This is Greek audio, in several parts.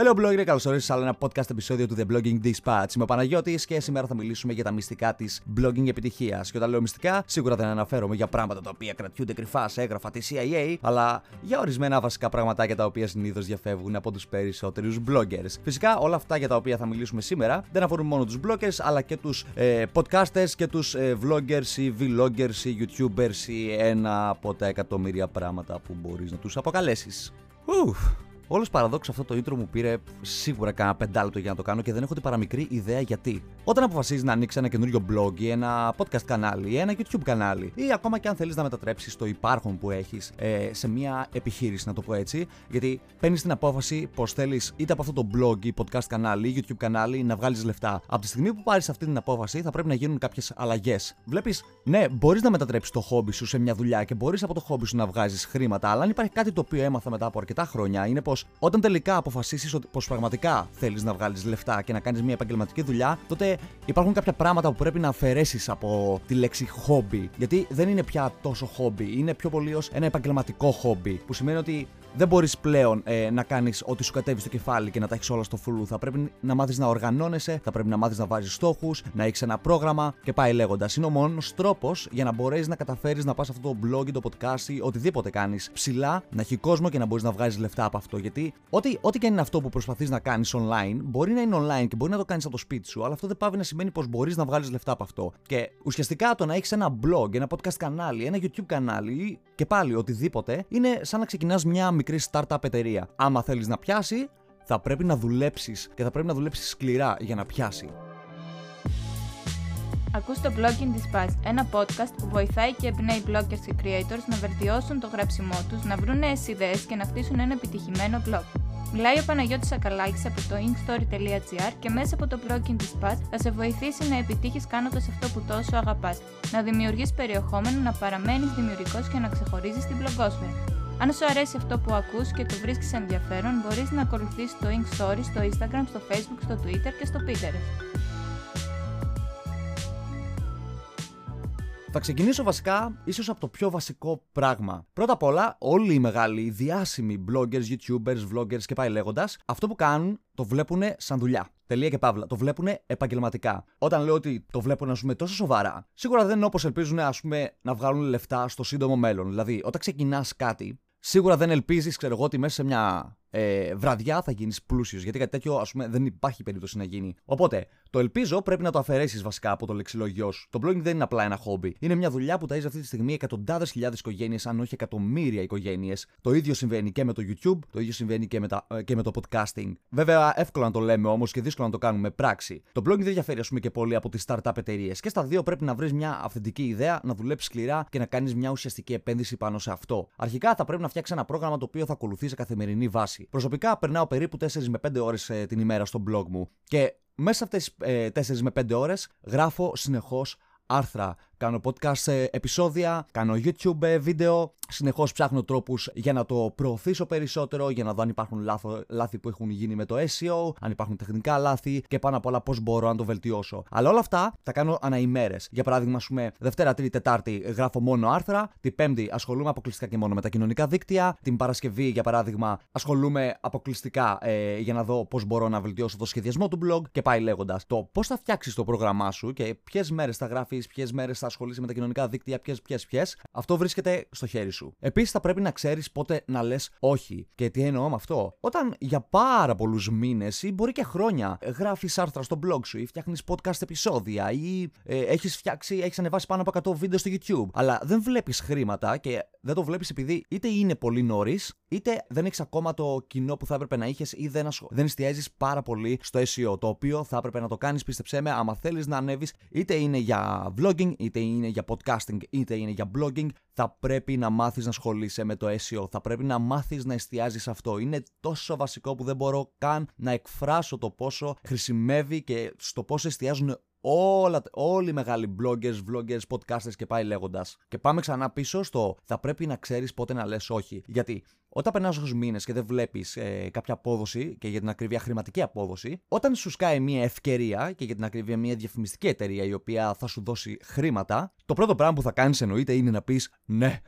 Hello blogger, καλώς ορίσατε σε άλλο ένα podcast επεισόδιο του The Blogging Dispatch. Είμαι ο Παναγιώτης και σήμερα θα μιλήσουμε για τα μυστικά της blogging επιτυχίας. Και όταν λέω μυστικά, σίγουρα δεν αναφέρομαι για πράγματα τα οποία κρατιούνται κρυφά σε έγγραφα της CIA, αλλά για ορισμένα βασικά πραγματάκια τα οποία συνήθως διαφεύγουν από τους περισσότερους bloggers. Φυσικά, όλα αυτά για τα οποία θα μιλήσουμε σήμερα δεν αφορούν μόνο τους bloggers, αλλά και τους ε, podcasters και τους ε, vloggers ή vloggers ή youtubers ή ένα από τα εκατομμύρια πράγματα που μπορείς να τους αποκαλέσεις. Όλος παραδόξω αυτό το intro μου πήρε σίγουρα κανένα πεντάλεπτο για να το κάνω και δεν έχω την παραμικρή ιδέα γιατί. Όταν αποφασίζεις να ανοίξεις ένα καινούριο blog ή ένα podcast κανάλι ή ένα YouTube κανάλι ή ακόμα και αν θέλεις να μετατρέψεις το υπάρχον που έχεις ε, σε μια επιχείρηση, να το πω έτσι, γιατί παίρνεις την απόφαση πως θέλεις είτε από αυτό το blog ή podcast κανάλι ή YouTube κανάλι να βγάλεις λεφτά. Από τη στιγμή που πάρεις αυτή την απόφαση θα πρέπει να γίνουν κάποιες αλλαγές. Βλέπεις, ναι, μπορείς να μετατρέψεις το χόμπι σου σε μια δουλειά και μπορείς από το χόμπι σου να βγάζεις χρήματα, αλλά αν υπάρχει κάτι το οποίο έμαθα μετά από αρκετά χρόνια είναι πως όταν τελικά αποφασίσεις πως πραγματικά θέλεις να βγάλεις λεφτά και να κάνεις μια επαγγελματική δουλειά, τότε υπάρχουν κάποια πράγματα που πρέπει να αφαιρέσεις από τη λέξη χόμπι. Γιατί δεν είναι πια τόσο χόμπι, είναι πιο πολύ ως ένα επαγγελματικό χόμπι. Που σημαίνει ότι δεν μπορείς πλέον ε, να κάνεις ό,τι σου κατέβει στο κεφάλι και να τα έχεις όλα στο φουλού. Θα πρέπει να μάθεις να οργανώνεσαι, θα πρέπει να μάθεις να βάζεις στόχους, να έχεις ένα πρόγραμμα και πάει λέγοντας. Είναι ο μόνος τρόπος για να μπορέσεις να καταφέρεις να πας αυτό το blog ή το podcast ή οτιδήποτε κάνεις ψηλά, να έχει κόσμο και να μπορείς να βγάζεις λεφτά από αυτό. Γιατί ό,τι, ό,τι και είναι αυτό που προσπαθείς να κάνεις online, μπορεί να είναι online και μπορεί να το κάνεις από το σπίτι σου, αλλά αυτό δεν πάβει να σημαίνει πως μπορείς να βγάλεις λεφτά από αυτό. Και ουσιαστικά το να έχεις ένα blog, ένα podcast κανάλι, ένα YouTube κανάλι και πάλι οτιδήποτε είναι σαν να ξεκινάς μια μικρή startup εταιρεία. Άμα θέλεις να πιάσει, θα πρέπει να δουλέψεις και θα πρέπει να δουλέψεις σκληρά για να πιάσει. Ακούς το Blogging Dispatch, ένα podcast που βοηθάει και εμπνέει bloggers και creators να βελτιώσουν το γράψιμό τους, να βρουν νέες ιδέες και να χτίσουν ένα επιτυχημένο blog. Μιλάει ο Παναγιώτης Ακαλάκης από το inkstory.gr και μέσα από το Blogging Dispatch θα σε βοηθήσει να επιτύχεις κάνοντας αυτό που τόσο αγαπάς, να δημιουργείς περιεχόμενο, να παραμένεις δημιουργικός και να ξεχωρίζεις την blogosfera. Αν σου αρέσει αυτό που ακούς και το βρίσκεις ενδιαφέρον, μπορείς να ακολουθήσεις το Inkstory στο Instagram, στο Facebook, στο Twitter και στο Pinterest. Θα ξεκινήσω βασικά ίσως από το πιο βασικό πράγμα. Πρώτα απ' όλα, όλοι οι μεγάλοι, οι διάσημοι bloggers, youtubers, vloggers και πάει λέγοντας, αυτό που κάνουν το βλέπουν σαν δουλειά. Τελεία και παύλα. Το βλέπουν επαγγελματικά. Όταν λέω ότι το βλέπουν, ας πούμε, τόσο σοβαρά, σίγουρα δεν είναι όπως ελπίζουν, ας πούμε, να βγάλουν λεφτά στο σύντομο μέλλον. Δηλαδή, όταν ξεκινάς κάτι, σίγουρα δεν ελπίζεις, ξέρω εγώ, ότι μέσα σε μια ε, βραδιά θα γίνεις πλούσιος. Γιατί κάτι τέτοιο, ας πούμε, δεν υπάρχει περίπτωση να γίνει. Οπότε, το ελπίζω πρέπει να το αφαιρέσεις βασικά από το λεξιλόγιο σου. Το blogging δεν είναι απλά ένα χόμπι. Είναι μια δουλειά που ταζει αυτή τη στιγμή εκατοντάδες χιλιάδες οικογένειες, αν όχι εκατομμύρια οικογένειες. Το ίδιο συμβαίνει και με το YouTube, το ίδιο συμβαίνει και με, τα, ε, και με το podcasting. Βέβαια, εύκολο να το λέμε όμως και δύσκολο να το κάνουμε πράξη. Το blogging δεν διαφέρει, ας πούμε, και πολύ από τις startup εταιρείες. Και στα δύο πρέπει να βρεις μια αυθεντική ιδέα, να δουλέψεις σκληρά και να κάνεις μια ουσιαστική επένδυση πάνω σε αυτό. Αρχικά θα πρέπει να φτιάξεις ένα πρόγραμμα το οποίο θα ακολουθείς σε καθημερινή βάση. Προσωπικά περνάω περίπου 4 με 5 ώρες ε, την ημέρα στο blog μου. Και μέσα αυτές τις ε, 4 με 5 ώρες γράφω συνεχώς άρθρα, κάνω podcast ε, επεισόδια, κάνω YouTube ε, βίντεο, συνεχώς ψάχνω τρόπους για να το προωθήσω περισσότερο, για να δω αν υπάρχουν λάθο, λάθη που έχουν γίνει με το SEO, αν υπάρχουν τεχνικά λάθη και πάνω απ' όλα πώς μπορώ να το βελτιώσω. Αλλά όλα αυτά τα κάνω αναημέρε. Για παράδειγμα, ας πούμε, Δευτέρα, Τρίτη, Τετάρτη γράφω μόνο άρθρα, την Πέμπτη ασχολούμαι αποκλειστικά και μόνο με τα κοινωνικά δίκτυα, την Παρασκευή, για παράδειγμα, ασχολούμαι αποκλειστικά ε, για να δω πώς μπορώ να βελτιώσω το σχεδιασμό του blog και πάει λέγοντας. Το πώς θα φτιάξεις το πρόγραμμά σου και ποιες μέρες θα γράφεις, ποιες μέρες θα ασχολείσαι με τα κοινωνικά δίκτυα, ποιε, ποιε, ποιε, αυτό βρίσκεται στο χέρι σου. Επίσης, θα πρέπει να ξέρεις πότε να λες όχι. Και τι εννοώ με αυτό; Όταν για πάρα πολλούς μήνες ή μπορεί και χρόνια γράφεις άρθρα στο blog σου ή φτιάχνεις podcast επεισόδια ή ε, έχεις φτιάξει, έχεις ανεβάσει πάνω από 100 βίντεο στο YouTube, αλλά δεν βλέπεις χρήματα και δεν το βλέπεις επειδή είτε είναι πολύ νωρίς, είτε δεν έχεις ακόμα το κοινό που θα έπρεπε να είχες ή δεν, ασχο... δεν εστιάζεις πάρα πολύ στο SEO. Το οποίο θα έπρεπε να το κάνεις, πίστεψέ με, άμα θέλεις να ανέβεις, είτε είναι για vlogging, είτε είναι για podcasting, είτε είναι για blogging, θα πρέπει να μάθεις να ασχολείσαι με το SEO. Θα πρέπει να μάθεις να εστιάζεις σε αυτό. Είναι τόσο βασικό που δεν μπορώ καν να εκφράσω το πόσο χρησιμεύει και στο πόσο εστιάζουν όλα, όλοι οι μεγάλοι bloggers, vloggers, podcasters και πάει λέγοντας. Και πάμε ξανά πίσω στο θα πρέπει να ξέρεις πότε να λες όχι. Γιατί όταν περνάς του μήνες και δεν βλέπεις ε, κάποια απόδοση και για την ακρίβεια χρηματική απόδοση, όταν σου σκάει μια ευκαιρία και για την ακρίβεια μια διαφημιστική εταιρεία η οποία θα σου δώσει χρήματα, το πρώτο πράγμα που θα κάνεις εννοείται είναι να πεις ναι,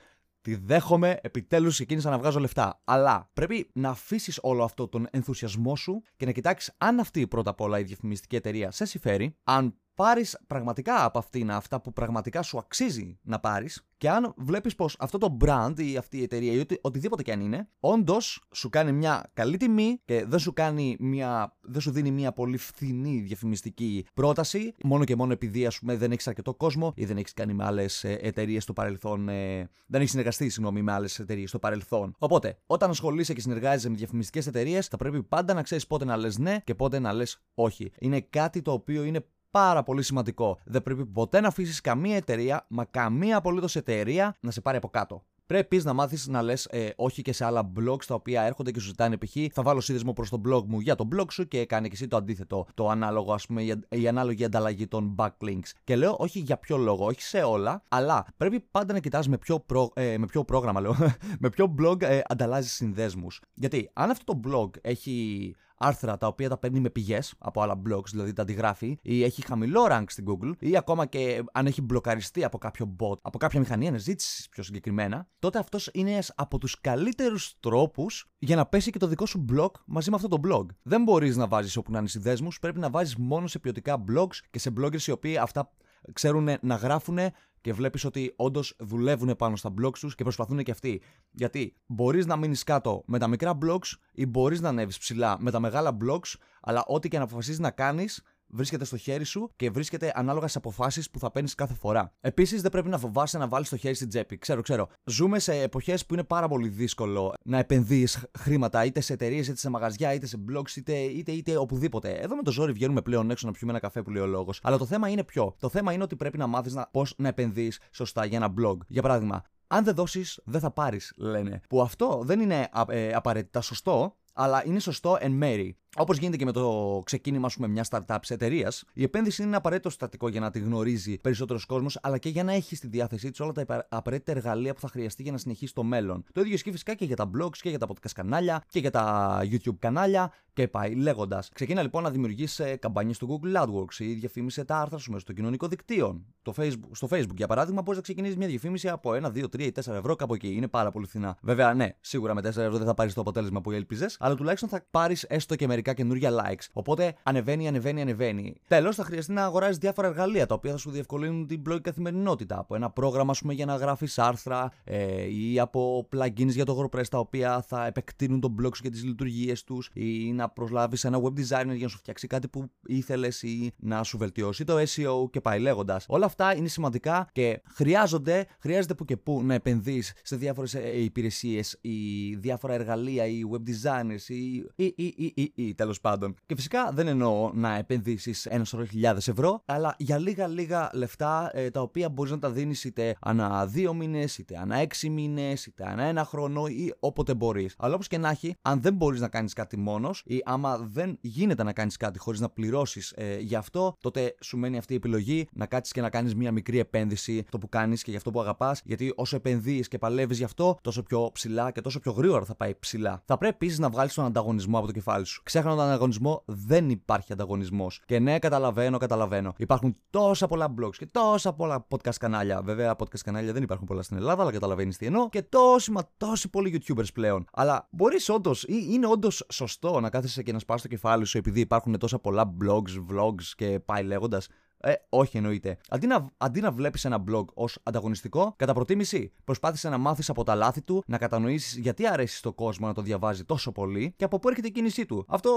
Τη δέχομαι, επιτέλους ξεκίνησα να βγάζω λεφτά. Αλλά πρέπει να αφήσεις όλο αυτό τον ενθουσιασμό σου και να κοιτάξεις αν αυτή πρώτα απ' όλα η διαφημιστική εταιρεία σε συμφέρει, αν πάρεις πραγματικά από αυτήν αυτά που πραγματικά σου αξίζει να πάρεις και αν βλέπεις πως αυτό το brand ή αυτή η εταιρεία ή οτι, οτιδήποτε και αν είναι, όντως σου κάνει μια καλή τιμή και δεν σου, κάνει μια, δεν σου δίνει μια πολύ φθηνή διαφημιστική πρόταση, μόνο και μόνο επειδή ας πούμε, δεν έχεις αρκετό κόσμο ή δεν έχεις κάνει με άλλες εταιρείες στο παρελθόν. Ε, δεν έχεις συνεργαστεί, συγγνώμη, με άλλες εταιρείες στο παρελθόν. Οπότε, όταν ασχολείσαι και συνεργάζεσαι με διαφημιστικές εταιρείες, θα πρέπει πάντα να ξέρεις πότε να λες ναι και πότε να λες όχι. Είναι κάτι το οποίο είναι πάρα πολύ σημαντικό. Δεν πρέπει ποτέ να αφήσεις καμία εταιρεία, μα καμία απολύτως εταιρεία να σε πάρει από κάτω. Πρέπει επίση να μάθεις να λες ε, όχι και σε άλλα blogs τα οποία έρχονται και σου ζητάνε π.χ. Θα βάλω σύνδεσμο προς το blog μου για το blog σου και κάνει και εσύ το αντίθετο. Το ανάλογο, ας πούμε, η ανάλογη ανταλλαγή των backlinks. Και λέω όχι για ποιο λόγο, όχι σε όλα, αλλά πρέπει πάντα να κοιτάς με, ποιο ε, με ποιο πρόγραμμα, λέω, με ποιο blog ε, ανταλλάζεις συνδέσμους. Γιατί αν αυτό το blog έχει άρθρα τα οποία τα παίρνει με πηγές από άλλα blogs, δηλαδή τα αντιγράφει, ή έχει χαμηλό rank στην Google, ή ακόμα και αν έχει μπλοκαριστεί από κάποιο bot, από κάποια μηχανή αναζήτησης πιο συγκεκριμένα, τότε αυτός είναι ένας από τους καλύτερους τρόπους για να πέσει και το δικό σου blog μαζί με αυτό το blog. Δεν μπορείς να βάζεις όπου να είναι συνδέσμους, πρέπει να βάζεις μόνο σε ποιοτικά blogs και σε bloggers οι οποίοι αυτά ξέρουν να γράφουν και βλέπεις ότι όντως δουλεύουν πάνω στα blogs τους και προσπαθούν και αυτοί. Γιατί μπορείς να μείνεις κάτω με τα μικρά blogs ή μπορείς να ανέβεις ψηλά με τα μεγάλα blogs, αλλά ό,τι και να αποφασίζει να κάνεις, βρίσκεται στο χέρι σου και βρίσκεται ανάλογα στι αποφάσεις που θα παίρνεις κάθε φορά. Επίσης, δεν πρέπει να φοβάσαι να βάλεις το χέρι στην τσέπη. Ξέρω, ξέρω. Ζούμε σε εποχές που είναι πάρα πολύ δύσκολο να επενδύεις χρήματα είτε σε εταιρείες, είτε σε μαγαζιά, είτε σε blogs, είτε, είτε, είτε οπουδήποτε. Εδώ με το ζόρι βγαίνουμε πλέον έξω να πιούμε ένα καφέ που λέει ο λόγος. Αλλά το θέμα είναι ποιο. Το θέμα είναι ότι πρέπει να μάθεις να, πώς να επενδύεις σωστά για ένα blog. Για παράδειγμα, αν δεν δώσεις, δεν θα πάρεις, λένε. Που αυτό δεν είναι ε, απαραίτητα σωστό, αλλά είναι σωστό εν μέρη. Όπως γίνεται και με το ξεκίνημα πούμε, μιας startup εταιρείας, η επένδυση είναι ένα απαραίτητο συστατικό για να τη γνωρίζει περισσότερος κόσμος, αλλά και για να έχει στη διάθεσή της όλα τα απαραίτητα εργαλεία που θα χρειαστεί για να συνεχίσει το μέλλον. Το ίδιο ισχύει φυσικά και για τα blogs και για τα podcast κανάλια και για τα YouTube κανάλια και πάει λέγοντας. Ξεκίνα λοιπόν να δημιουργείς ε, καμπάνιες στο Google AdWords ή διαφήμισε τα άρθρα σου μέσα στο κοινωνικό δικτύο. Το Facebook, στο Facebook, για παράδειγμα, μπορείς να ξεκινήσεις μια διαφήμιση από 1, 2, 3 ή 4 ευρώ κάπου εκεί. Είναι πάρα πολύ φθηνά. Βέβαια, ναι, σίγουρα με 4 ευρώ δεν θα πάρεις το αποτέλεσμα που έλπιζε, αλλά τουλάχιστον θα πάρεις έστω και μερικά καινούργια likes. Οπότε ανεβαίνει, ανεβαίνει, ανεβαίνει. Τέλος, θα χρειαστεί να αγοράζεις διάφορα εργαλεία τα οποία θα σου διευκολύνουν την blog καθημερινότητα. Από ένα πρόγραμμα, πούμε, για να γράφεις άρθρα ε, ή από plugins για το WordPress τα οποία θα επεκτείνουν τον blog σου και τις λειτουργίες τους ή να προσλάβεις ένα web designer για να σου φτιάξει κάτι που ήθελες ή να σου βελτιώσει το SEO και πάει λέγοντας. Όλα αυτά είναι σημαντικά και χρειάζονται, χρειάζεται που και που να επενδύεις σε διάφορες υπηρεσίες ή διάφορα εργαλεία ή web designers ή, ή, ή, ή, ή, ή τέλος πάντων. Και φυσικά δεν εννοώ να επενδύσεις ένα σωρό χιλιάδες ευρώ, αλλά για λίγα λίγα λεφτά ε, τα οποία μπορείς να τα δίνεις είτε ανά δύο μήνες, είτε ανά έξι μήνες, είτε ανά ένα χρόνο ή όποτε μπορείς. Αλλά όπως και να έχει, αν δεν μπορείς να κάνεις κάτι μόνος ή άμα δεν γίνεται να κάνεις κάτι χωρίς να πληρώσεις ε, γι' αυτό, τότε σου μένει αυτή η επιλογή να κάτσεις και να κάνεις μια μικρή επένδυση το που κάνεις και γι' αυτό που αγαπάς. Γιατί όσο επενδύεις και παλεύεις γι' αυτό, τόσο πιο ψηλά και τόσο πιο γρήγορα θα πάει ψηλά. Θα πρέπει επίσης να βγάλεις τον ανταγωνισμό από το κεφάλι σου. Ξέχανα τον ανταγωνισμό, δεν υπάρχει ανταγωνισμός. Και ναι, καταλαβαίνω, καταλαβαίνω. Υπάρχουν τόσα πολλά blogs και τόσα πολλά podcast κανάλια. Βέβαια, podcast κανάλια δεν υπάρχουν πολλά στην Ελλάδα, αλλά καταλαβαίνεις τι εννοώ. Και τόσοι μα τόσοι πολλοί YouTubers πλέον. Αλλά μπορείς όντως, είναι όντως σωστό να κάθεσαι και να σπάς το κεφάλι σου επειδή υπάρχουν τόσα πολλά blogs, vlogs και πάει λέγοντας. Ε, όχι εννοείται. Αντί να, αντί να βλέπεις ένα blog ως ανταγωνιστικό, κατά προτίμηση προσπάθησε να μάθεις από τα λάθη του, να κατανοήσεις γιατί αρέσει στον κόσμο να το διαβάζει τόσο πολύ και από πού έρχεται η κίνησή του. Αυτό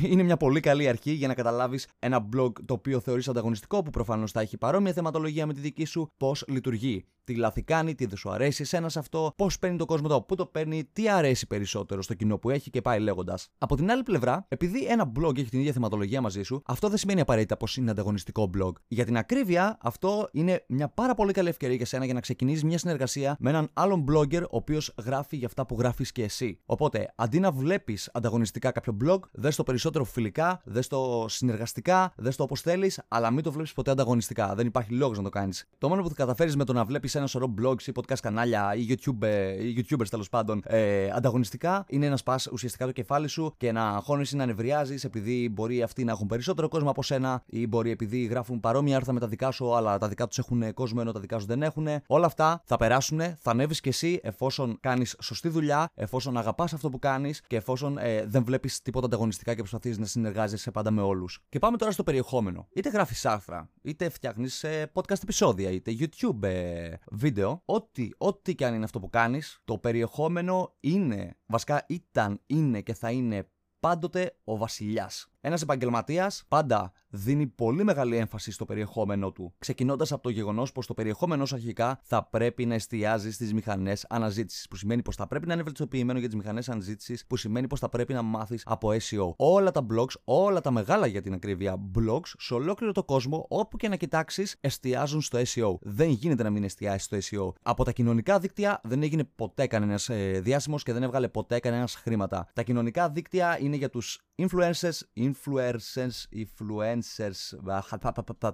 είναι μια πολύ καλή αρχή για να καταλάβεις ένα blog το οποίο θεωρείς ανταγωνιστικό, που προφανώς θα έχει παρόμοια θεματολογία με τη δική σου, πώς λειτουργεί. Τι λάθη κάνει, τι δεν σου αρέσει εσένα σε αυτό, πώς παίρνει το κόσμο το πού το παίρνει, τι αρέσει περισσότερο στο κοινό που έχει και πάει λέγοντας. Από την άλλη πλευρά, επειδή ένα blog έχει την ίδια θεματολογία μαζί σου, αυτό δεν σημαίνει απαραίτητα πως είναι ανταγωνιστικό blog. Για την ακρίβεια, αυτό είναι μια πάρα πολύ καλή ευκαιρία για σένα για να ξεκινήσεις μια συνεργασία με έναν άλλον blogger ο οποίος γράφει για αυτά που γράφεις και εσύ. Οπότε, αντί να βλέπεις ανταγωνιστικά κάποιο blog, δες το περισσότερο φιλικά, δες το συνεργαστικά, δες το όπως θέλεις, αλλά μην το βλέπεις ποτέ ανταγωνιστικά. Δεν υπάρχει λόγος να το κάνεις. Το μόνο που θα καταφέρεις με το να βλέπεις ένα σωρό blogs ή podcast κανάλια ή, YouTube, ή YouTubers τέλος πάντων ε, ανταγωνιστικά, είναι να σπά ουσιαστικά το κεφάλι σου και να αγχώνεσαι να νευριάζεις επειδή μπορεί αυτοί να έχουν περισσότερο κόσμο από σένα ή μπορεί επειδή γράφουν παρόμοια άρθρα με τα δικά σου, αλλά τα δικά τους έχουν κόσμο ενώ τα δικά σου δεν έχουν. Όλα αυτά θα περάσουν, θα ανέβεις κι εσύ εφόσον κάνεις σωστή δουλειά, εφόσον αγαπάς αυτό που κάνεις και εφόσον ε, δεν βλέπεις τίποτα ανταγωνιστικά και προσπαθείς να συνεργάζεσαι πάντα με όλους. Και πάμε τώρα στο περιεχόμενο. Είτε γράφεις άρθρα, είτε φτιάχνεις ε, podcast επεισόδια, είτε YouTube ε, βίντεο. Ό,τι, ό,τι και αν είναι αυτό που κάνεις, το περιεχόμενο είναι, βασικά ήταν, είναι και θα είναι πάντοτε ο βασιλιάς. Ένας επαγγελματίας πάντα δίνει πολύ μεγάλη έμφαση στο περιεχόμενό του, ξεκινώντας από το γεγονός πως το περιεχόμενό σου αρχικά θα πρέπει να εστιάζει στις μηχανές αναζήτησης, που σημαίνει πως θα πρέπει να είναι βελτιστοποιημένο για τις μηχανές αναζήτησης, που σημαίνει πως θα πρέπει να μάθεις από SEO. Όλα τα blogs, όλα τα μεγάλα για την ακρίβεια blogs, σε ολόκληρο το κόσμο, όπου και να κοιτάξεις, εστιάζουν στο SEO. Δεν γίνεται να μην εστιάσεις στο SEO. Από τα κοινωνικά δίκτυα δεν έγινε ποτέ κανένας ε, διάσημος και δεν έβγαλε ποτέ κανένας χρήματα. Τα κοινωνικά δίκτυα είναι για τους influencers, influencers, influencers,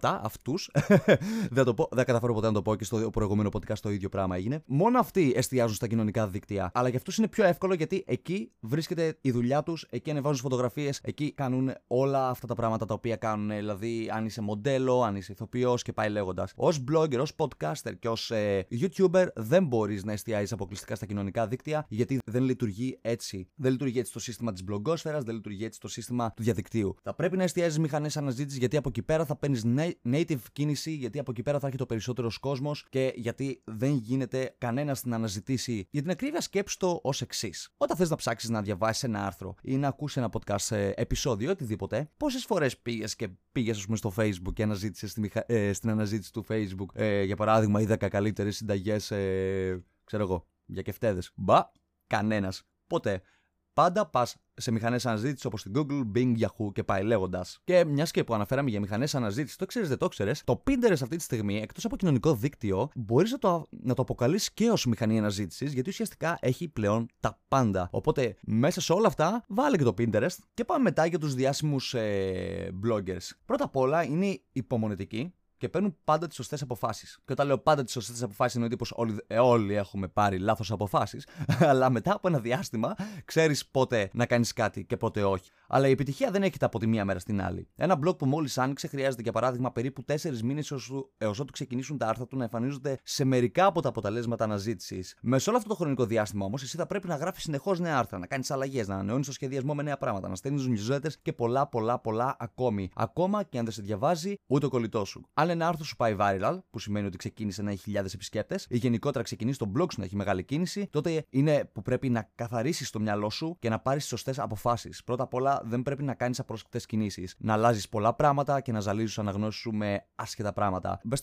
αυτούς. δεν, το πω, δεν καταφέρω ποτέ να το πω και στο προηγούμενο podcast το ίδιο πράγμα έγινε. Μόνο αυτοί εστιάζουν στα κοινωνικά δίκτυα. Αλλά για αυτούς είναι πιο εύκολο γιατί εκεί βρίσκεται η δουλειά τους, εκεί ανεβάζουν φωτογραφίες, εκεί κάνουν όλα αυτά τα πράγματα τα οποία κάνουν. Δηλαδή, αν είσαι μοντέλο, αν είσαι ηθοποιός και πάει λέγοντας. Ω blogger, ως podcaster και ως ε, YouTuber δεν μπορείς να εστιάζεις αποκλειστικά στα κοινωνικά δίκτυα γιατί δεν λειτουργεί έτσι. Δεν λειτουργεί έτσι το σύστημα της bloggosfera, δεν λειτουργεί έτσι το σύστημα του διαδικτύου. Θα πρέπει να εστιάζεις μηχανές αναζήτησης γιατί από εκεί πέρα θα παίρνεις native κίνηση, γιατί από εκεί πέρα θα έχει το περισσότερος κόσμος και γιατί δεν γίνεται κανένας να αναζητήσει. Για την ακρίβεια, σκέψου το ως εξής. Όταν θες να ψάξεις να διαβάσεις ένα άρθρο ή να ακούσεις ένα podcast ε, επεισόδιο, οτιδήποτε, πόσες φορές πήγες και πήγες, ας πούμε, στο Facebook και αναζήτησες στη μηχα... ε, στην αναζήτηση του Facebook, ε, για παράδειγμα, οι 10 καλύτερες συνταγές, ε, ξέρω εγώ, για κεφτέδες. Μπα, κανένας. Ποτέ. Πάντα πας σε μηχανές αναζήτησης όπως την Google, Bing, Yahoo και πάει λέγοντας. Και μιας και που αναφέραμε για μηχανές αναζήτησης, το ξέρεις, δεν το ξέρει, το Pinterest αυτή τη στιγμή, εκτός από κοινωνικό δίκτυο, μπορείς να το, να το αποκαλείς και ως μηχανή αναζήτησης, γιατί ουσιαστικά έχει πλέον τα πάντα. Οπότε μέσα σε όλα αυτά, βάλε και το Pinterest και πάμε μετά για τους διάσημους ε, bloggers. Πρώτα απ' όλα είναι υπομονετικοί και παίρνουν πάντα τις σωστές αποφάσεις. Και όταν λέω πάντα τις σωστές αποφάσεις, εννοείται πως όλοι, ε, όλοι έχουμε πάρει λάθος αποφάσεις, αλλά μετά από ένα διάστημα ξέρεις πότε να κάνεις κάτι και πότε όχι. Αλλά η επιτυχία δεν έρχεται από τη μία μέρα στην άλλη. Ένα blog που μόλις άνοιξε χρειάζεται για παράδειγμα περίπου 4 μήνες έω ότου ξεκινήσουν τα άρθρα του να εμφανίζονται σε μερικά από τα αποτελέσματα αναζήτησης. Με όλο αυτό το χρονικό διάστημα όμως, εσύ θα πρέπει να γράφεις συνεχώς νέα άρθρα, να κάνεις αλλαγές, να ανανεώνεις το σχεδιασμό με νέα πράγματα, να στέλνεις newsletters και πολλά πολλά πολλά ακόμη. Ακόμα και αν δεν σε διαβάζει ούτε ο κολλητός σου. Αν ένα άρθρο σου πάει viral, που σημαίνει ότι ξεκίνησε να έχει χιλιάδες επισκέπτες, ή γενικότερα ξεκινήσει το blog σου να έχει μεγάλη κίνηση, τότε είναι που πρέπει να καθαρίσεις το μυαλό σου και να πάρεις σωστές αποφάσεις. Πρώτα απ' όλα, δεν πρέπει να κάνεις απρόσκλητε κινήσεις. Να αλλάζεις πολλά πράγματα και να ζαλίζεις του αναγνώσεις σου με άσχετα πράγματα. Μπες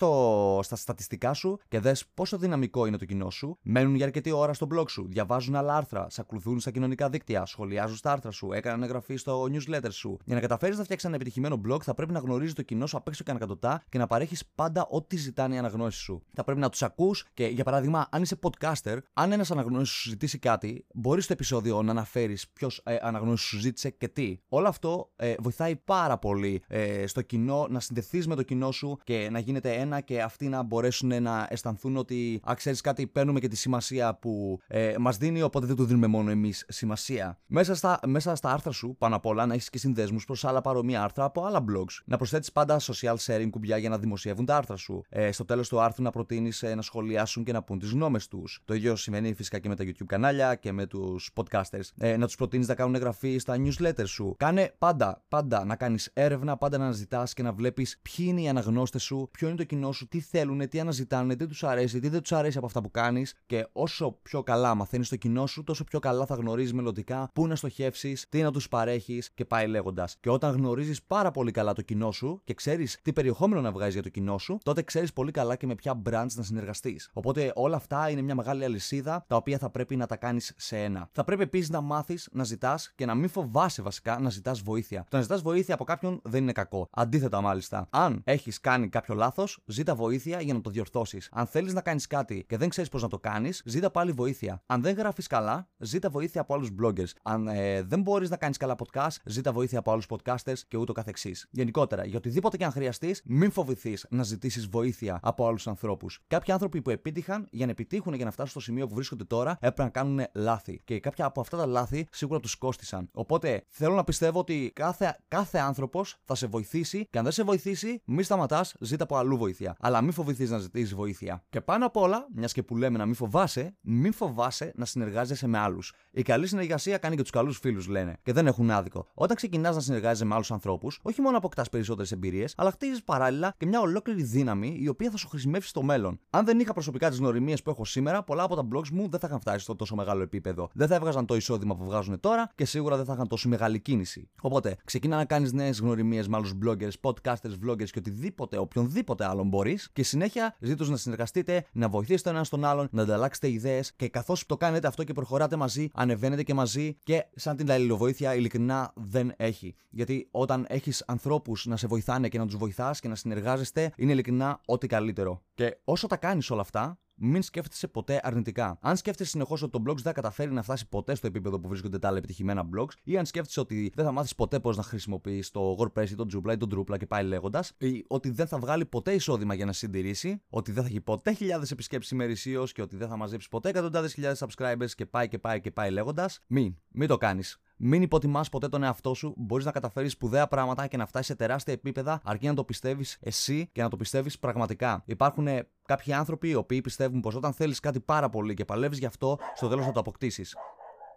στα στατιστικά σου και δες πόσο δυναμικό είναι το κοινό σου. Μένουν για αρκετή ώρα στο blog σου, διαβάζουν άλλα άρθρα, σε ακολουθούν στα κοινωνικά δίκτυα, σχολιάζουν στα άρθρα σου, έκαναν εγγραφή στο newsletter σου. Για να καταφέρεις να φτιάξεις ένα επιτυχημένο blog, θα πρέπει να γνωρίζεις το κοινό σου απ' έξω και ανακατοτά και να παρέχεις πάντα ό,τι ζητάνε οι αναγνώσεις σου. Θα πρέπει να τους ακούς και, για παράδειγμα, αν είσαι podcaster, αν ένας αναγνώση σου ζητήσει κάτι, μπορείς στο επεισόδιο να αναφέρεις ποιος ε, αναγνώση σου ζήτησε και τι. Όλο αυτό ε, βοηθάει πάρα πολύ ε, στο κοινό να συνδεθείς με το κοινό σου και να γίνεται ένα και αυτοί να μπορέσουν να αισθανθούν ότι, α ξέρεις κάτι, παίρνουμε και τη σημασία που ε, μας δίνει, οπότε δεν του δίνουμε μόνο εμείς σημασία. Μέσα στα, μέσα στα άρθρα σου, πάνω απ' όλα, να έχεις και συνδέσμους προς άλλα παρόμοια άρθρα από άλλα blogs. Να προσθέτεις πάντα social sharing κουμπιά για να δημοσιεύουν τα άρθρα σου. Ε, στο τέλος του άρθρου να προτείνεις ε, να σχολιάσουν και να πούν τις γνώμες τους. Το ίδιο σημαίνει φυσικά και με τα YouTube κανάλια και με τους podcasters. Ε, να τους προτείνεις να κάνουν εγγραφή στα newsletter σου. Κάνε πάντα, πάντα να κάνεις έρευνα, πάντα να αναζητάς και να βλέπεις ποιοι είναι οι αναγνώστες σου, ποιο είναι το κοινό σου, τι θέλουν, τι αναζητάνε, τι τους αρέσει, τι δεν τους αρέσει από αυτά που κάνεις. Και όσο πιο καλά μαθαίνεις το κοινό σου, τόσο πιο καλά θα γνωρίζεις μελλοντικά πού να στοχεύσεις, τι να τους παρέχεις και πάει λέγοντας. Και όταν γνωρίζεις πάρα πολύ καλά το κοινό σου και ξέρεις τι περιεχόμενο να βγάζεις για το κοινό σου, τότε ξέρεις πολύ καλά και με ποια brands να συνεργαστείς. Οπότε όλα αυτά είναι μια μεγάλη αλυσίδα τα οποία θα πρέπει να τα κάνεις σε ένα. Θα πρέπει επίσης να μάθεις να ζητάς και να μην φοβάσαι βασικά να ζητάς βοήθεια. Το να ζητάς βοήθεια από κάποιον δεν είναι κακό. Αντίθετα, μάλιστα. Αν έχεις κάνει κάποιο λάθος, ζήτα βοήθεια για να το διορθώσεις. Αν θέλεις να κάνεις κάτι και δεν ξέρεις πώς να το κάνεις, ζήτα πάλι βοήθεια. Αν δεν γράφεις καλά, ζήτα βοήθεια από άλλους bloggers. Αν ε, δεν μπορείς να κάνεις καλά podcast, ζήτα βοήθεια από άλλους podcasters και ούτω καθεξής. Γενικότερα, για οτιδήποτε και αν χρειαστείς, μην φοβηθείς βοηθείς να ζητήσεις βοήθεια από άλλους ανθρώπους. Κάποιοι άνθρωποι που επίτυχαν για να επιτύχουν και να φτάσουν στο σημείο που βρίσκονται τώρα έπρεπε να κάνουν λάθη. Και κάποια από αυτά τα λάθη σίγουρα τους κόστησαν. Οπότε θέλω να πιστεύω ότι κάθε, κάθε άνθρωπος θα σε βοηθήσει και αν δεν σε βοηθήσει, μη σταματάς, ζήτα από αλλού βοήθεια. Αλλά μην φοβηθείς να ζητήσεις βοήθεια. Και πάνω απ' όλα, μιας και που λέμε να μην φοβάσαι, μην φοβάσαι να συνεργάζεσαι με άλλους. Η καλή συνεργασία κάνει και τους καλούς φίλους, λένε. Και δεν έχουν άδικο. Όταν ξεκινάς να συνεργάζεσαι με άλλους ανθρώπους, όχι μόνο αποκτάς περισσότερες εμπειρίες, αλλά χτίζεις παράλληλα και μια ολόκληρη δύναμη η οποία θα σου χρησιμεύσει στο μέλλον. Αν δεν είχα προσωπικά τις γνωριμίες που έχω σήμερα, πολλά από τα blogs μου δεν θα είχαν φτάσει στο τόσο μεγάλο επίπεδο. Δεν θα έβγαζαν το εισόδημα που βγάζουν τώρα και σίγουρα δεν θα είχαν τόσο μεγάλη κίνηση. Οπότε, ξεκινά να κάνεις νέες γνωριμίες με άλλους bloggers, podcasters, vloggers και οτιδήποτε, οποιονδήποτε άλλον μπορείς και συνέχεια ζήτως να συνεργαστείτε, να βοηθήσετε τον ένα στον άλλον, να ανταλλάξετε ιδέες και καθώς το κάνετε αυτό και προχωράτε μαζί, ανεβαίνετε και μαζί και σαν την αλληλοβοήθεια ειλικρινά δεν έχει. Γιατί όταν έχεις ανθρώπους να σε βοηθάνε και να τους βοηθάς και να συνεργάζεστε, είναι ειλικρινά ό,τι καλύτερο. Και όσο τα κάνεις όλα αυτά, μην σκέφτεσαι ποτέ αρνητικά. Αν σκέφτεσαι συνεχώς ότι το blogs δεν θα καταφέρει να φτάσει ποτέ στο επίπεδο που βρίσκονται τα άλλα επιτυχημένα blogs, ή αν σκέφτεσαι ότι δεν θα μάθεις ποτέ πώς να χρησιμοποιείς το WordPress ή το Joomla ή το Drupal και πάει λέγοντας, ή ότι δεν θα βγάλει ποτέ εισόδημα για να συντηρήσει, ότι δεν θα έχει ποτέ χιλιάδες επισκέψεις ημερησίω και ότι δεν θα μαζέψει ποτέ εκατοντάδες χιλιάδες subscribers και πάει και πάει και πάει λέγοντας, μην, μην το κάνεις. Μην υποτιμάς ποτέ τον εαυτό σου. Μπορείς να καταφέρεις σπουδαία πράγματα και να φτάσεις σε τεράστια επίπεδα αρκεί να το πιστεύεις εσύ και να το πιστεύεις πραγματικά. Υπάρχουν κάποιοι άνθρωποι οι οποίοι πιστεύουν πως όταν θέλεις κάτι πάρα πολύ και παλεύεις γι' αυτό, στο τέλος θα το αποκτήσεις.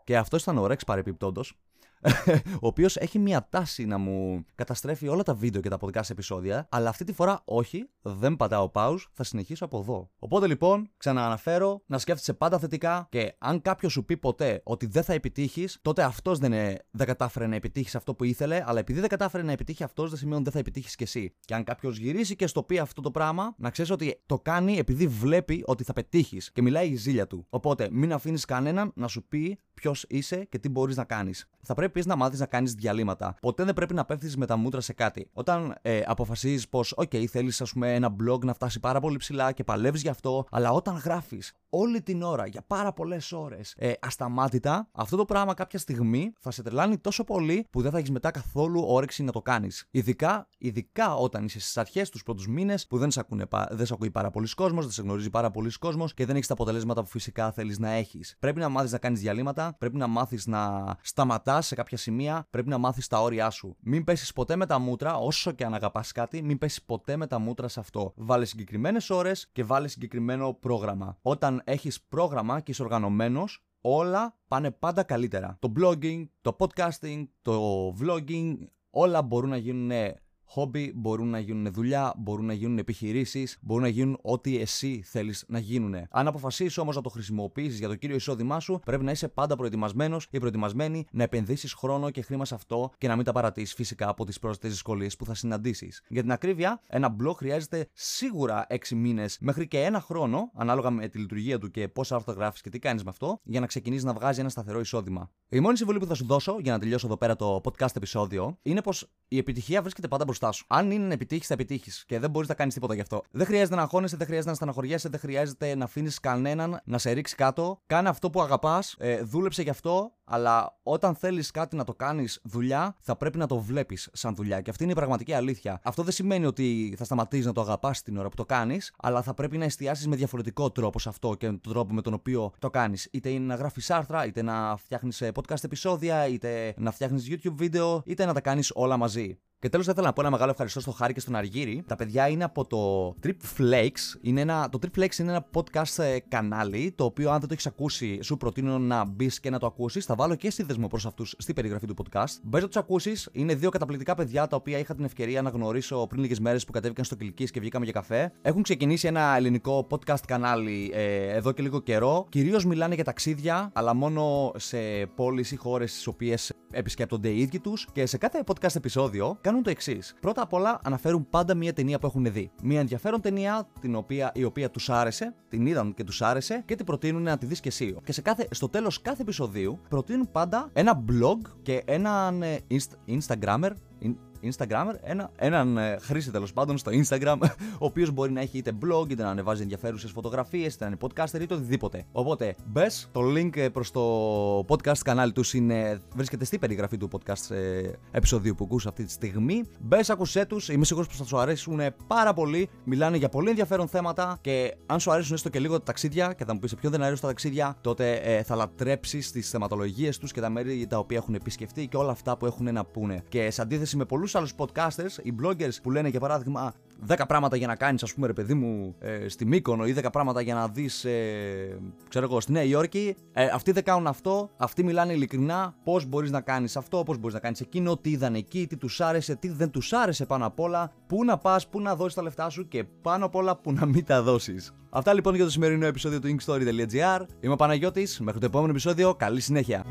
Και αυτός ήταν ο Ρεξ παρεπιπτόντω. ο οποίος έχει μια τάση να μου καταστρέφει όλα τα βίντεο και τα podcast επεισόδια, αλλά αυτή τη φορά όχι, δεν πατάω pause, θα συνεχίσω από εδώ. Οπότε λοιπόν, ξανααναφέρω να σκέφτεσαι πάντα θετικά και αν κάποιος σου πει ποτέ ότι δεν θα επιτύχεις, τότε αυτός δεν, δεν κατάφερε να επιτύχεις αυτό που ήθελε, αλλά επειδή δεν κατάφερε να επιτύχει αυτός, δεν σημαίνει ότι δεν θα επιτύχεις κι εσύ. Και αν κάποιος γυρίσει και στο πει αυτό το πράγμα, να ξέρεις ότι το κάνει επειδή βλέπει ότι θα πετύχεις και μιλάει η ζήλια του. Οπότε μην αφήνεις κανέναν να σου πει ποιος είσαι και τι μπορείς να κάνεις. Θα πρέπει επίση να μάθεις να κάνεις διαλύματα. Ποτέ δεν πρέπει να πέφτεις με τα μούτρα σε κάτι. Όταν ε, αποφασίζεις πως, OK, θέλεις, ας πούμε, ένα blog να φτάσει πάρα πολύ ψηλά και παλεύεις γι' αυτό, αλλά όταν γράφεις όλη την ώρα για πάρα πολλές ώρες ε, ασταμάτητα, αυτό το πράγμα κάποια στιγμή θα σε τρελάνει τόσο πολύ που δεν θα έχεις μετά καθόλου όρεξη να το κάνεις. Ειδικά, ειδικά όταν είσαι στις αρχές, τους πρώτους μήνες που δεν σε, ακούνε, δεν σε ακούει πάρα πολλοί κόσμος, δεν σε γνωρίζει πάρα πολλοί κόσμος και δεν έχεις τα αποτελέσματα που φυσικά θέλεις να έχεις. Πρέπει να μάθεις να κάνεις διαλύματα, πρέπει να μάθεις να σταματάς σε κάποια σημεία, πρέπει να μάθεις τα όρια σου. Μην πέσεις ποτέ με τα μούτρα, όσο και αν αγαπάς κάτι, μην πέσεις ποτέ με τα μούτρα σε αυτό. Βάλε συγκεκριμένες ώρες και βάλε συγκεκριμένο πρόγραμμα. Όταν έχεις πρόγραμμα και είσαι οργανωμένος, όλα πάνε πάντα καλύτερα. Το blogging, το podcasting, το vlogging, όλα μπορούν να γίνουν χόμπι, μπορούν να γίνουν δουλειά, μπορούν να γίνουν επιχειρήσεις, μπορούν να γίνουν ό,τι εσύ θέλεις να γίνουν. Αν αποφασίσεις όμως να το χρησιμοποιήσεις για το κύριο εισόδημά σου, πρέπει να είσαι πάντα προετοιμασμένος ή προετοιμασμένη να επενδύσεις χρόνο και χρήμα σε αυτό και να μην τα παρατήσεις φυσικά από τις πρόσθετες δυσκολίες που θα συναντήσεις. Για την ακρίβεια, ένα blog χρειάζεται σίγουρα 6 μήνες μέχρι και ένα χρόνο, ανάλογα με τη λειτουργία του και πόσα άρθρα γράφεις και τι κάνεις με αυτό, για να ξεκινήσεις να βγάζει ένα σταθερό εισόδημα. Η μόνη συμβουλή που θα σου δώσω για να τελειώσω εδώ πέρα το podcast επεισόδιο είναι πως η επιτυχία βρίσκεται πάντα μπροστά σου. Αν είναι να επιτύχεις, θα επιτύχεις και δεν μπορείς να κάνεις τίποτα γι' αυτό. Δεν χρειάζεται να αγχώνεσαι, δεν χρειάζεται να στεναχωριέσαι, δεν χρειάζεται να αφήνεις κανέναν να σε ρίξει κάτω. Κάνε αυτό που αγαπάς, ε, δούλεψε γι' αυτό, αλλά όταν θέλεις κάτι να το κάνεις δουλειά, θα πρέπει να το βλέπεις σαν δουλειά. Και αυτή είναι η πραγματική αλήθεια. Αυτό δεν σημαίνει ότι θα σταματήσεις να το αγαπάς την ώρα που το κάνεις, αλλά θα πρέπει να εστιάσεις με διαφορετικό τρόπο σε αυτό και τον τρόπο με τον οποίο το κάνεις. Είτε είναι να γράφεις άρθρα, είτε να φτιάχνεις ε, podcast επεισόδια, είτε να φτιάχνεις YouTube βίντεο, είτε να τα κάνεις όλα μαζί. Και τέλος, θα ήθελα να πω ένα μεγάλο ευχαριστώ στο Χάρη και στον Αργύρι. Τα παιδιά είναι από το Trip Flakes. Είναι ένα, το Trip Flakes είναι ένα podcast ε, κανάλι, το οποίο αν δεν το έχεις ακούσει, σου προτείνω να μπεις και να το ακούσεις. Θα βάλω και σύνδεσμο προς αυτούς στην περιγραφή του podcast. Μπε να τους ακούσεις. Είναι δύο καταπληκτικά παιδιά τα οποία είχα την ευκαιρία να γνωρίσω πριν λίγες μέρες που κατέβηκαν στο Κυλική και βγήκαμε για καφέ. Έχουν ξεκινήσει ένα ελληνικό podcast κανάλι ε, εδώ και λίγο καιρό. Κυρίως μιλάνε για ταξίδια, αλλά μόνο σε πόλεις ή χώρες τι οποίες επισκέπτονται οι ίδιοι τους. Και σε κάθε podcast επεισόδιο κάνουν το εξής. Πρώτα απ' όλα αναφέρουν πάντα μία ταινία που έχουν δει. Μία ενδιαφέρον ταινία την οποία, η οποία τους άρεσε, την είδαν και τους άρεσε και την προτείνουν να τη δεις και εσύ. Και σε κάθε, στο τέλος κάθε επεισοδίου προτείνουν πάντα ένα blog και έναν ε, Instagrammer, Instagrammer, ένα, έναν ε, χρήστη τέλος πάντων στο Instagram, ο οποίος μπορεί να έχει είτε blog, είτε να ανεβάζει ενδιαφέρουσες φωτογραφίες, είτε να είναι podcaster, είτε οτιδήποτε. Οπότε μπες, το link προς το podcast κανάλι τους είναι, βρίσκεται στην περιγραφή του podcast ε, επεισοδίου που ακούς αυτή τη στιγμή. Μπες, ακούσέ τους, είμαι σίγουρος πως θα σου αρέσουν πάρα πολύ. Μιλάνε για πολύ ενδιαφέρον θέματα και αν σου αρέσουν έστω και λίγο τα ταξίδια και θα μου πεις σε ποιον δεν αρέσουν τα ταξίδια, τότε ε, θα λατρέψεις τις θεματολογίες τους και τα μέρη τα οποία έχουν επισκεφτεί και όλα αυτά που έχουν να πούνε. Και σε αντίθεση με πολλούς άλλους podcasters, οι bloggers που λένε για παράδειγμα 10 πράγματα για να κάνεις, ας πούμε, ρε παιδί μου, ε, στη Μύκονο ή 10 πράγματα για να δεις, ε, ξέρω εγώ, στη Νέα Υόρκη. Ε, αυτοί δεν κάνουν αυτό. Αυτοί μιλάνε ειλικρινά πώς μπορείς να κάνεις αυτό, πώς μπορείς να κάνεις εκείνο, τι είδαν εκεί, τι τους άρεσε, τι δεν τους άρεσε πάνω απ' όλα, πού να πας, πού να δώσεις τα λεφτά σου και πάνω απ' όλα που να μην τα δώσεις. Αυτά λοιπόν για το σημερινό επεισόδιο του inkstory.gr. Είμαι ο Παναγιώτης, μέχρι το επόμενο επεισόδιο, καλή συνέχεια.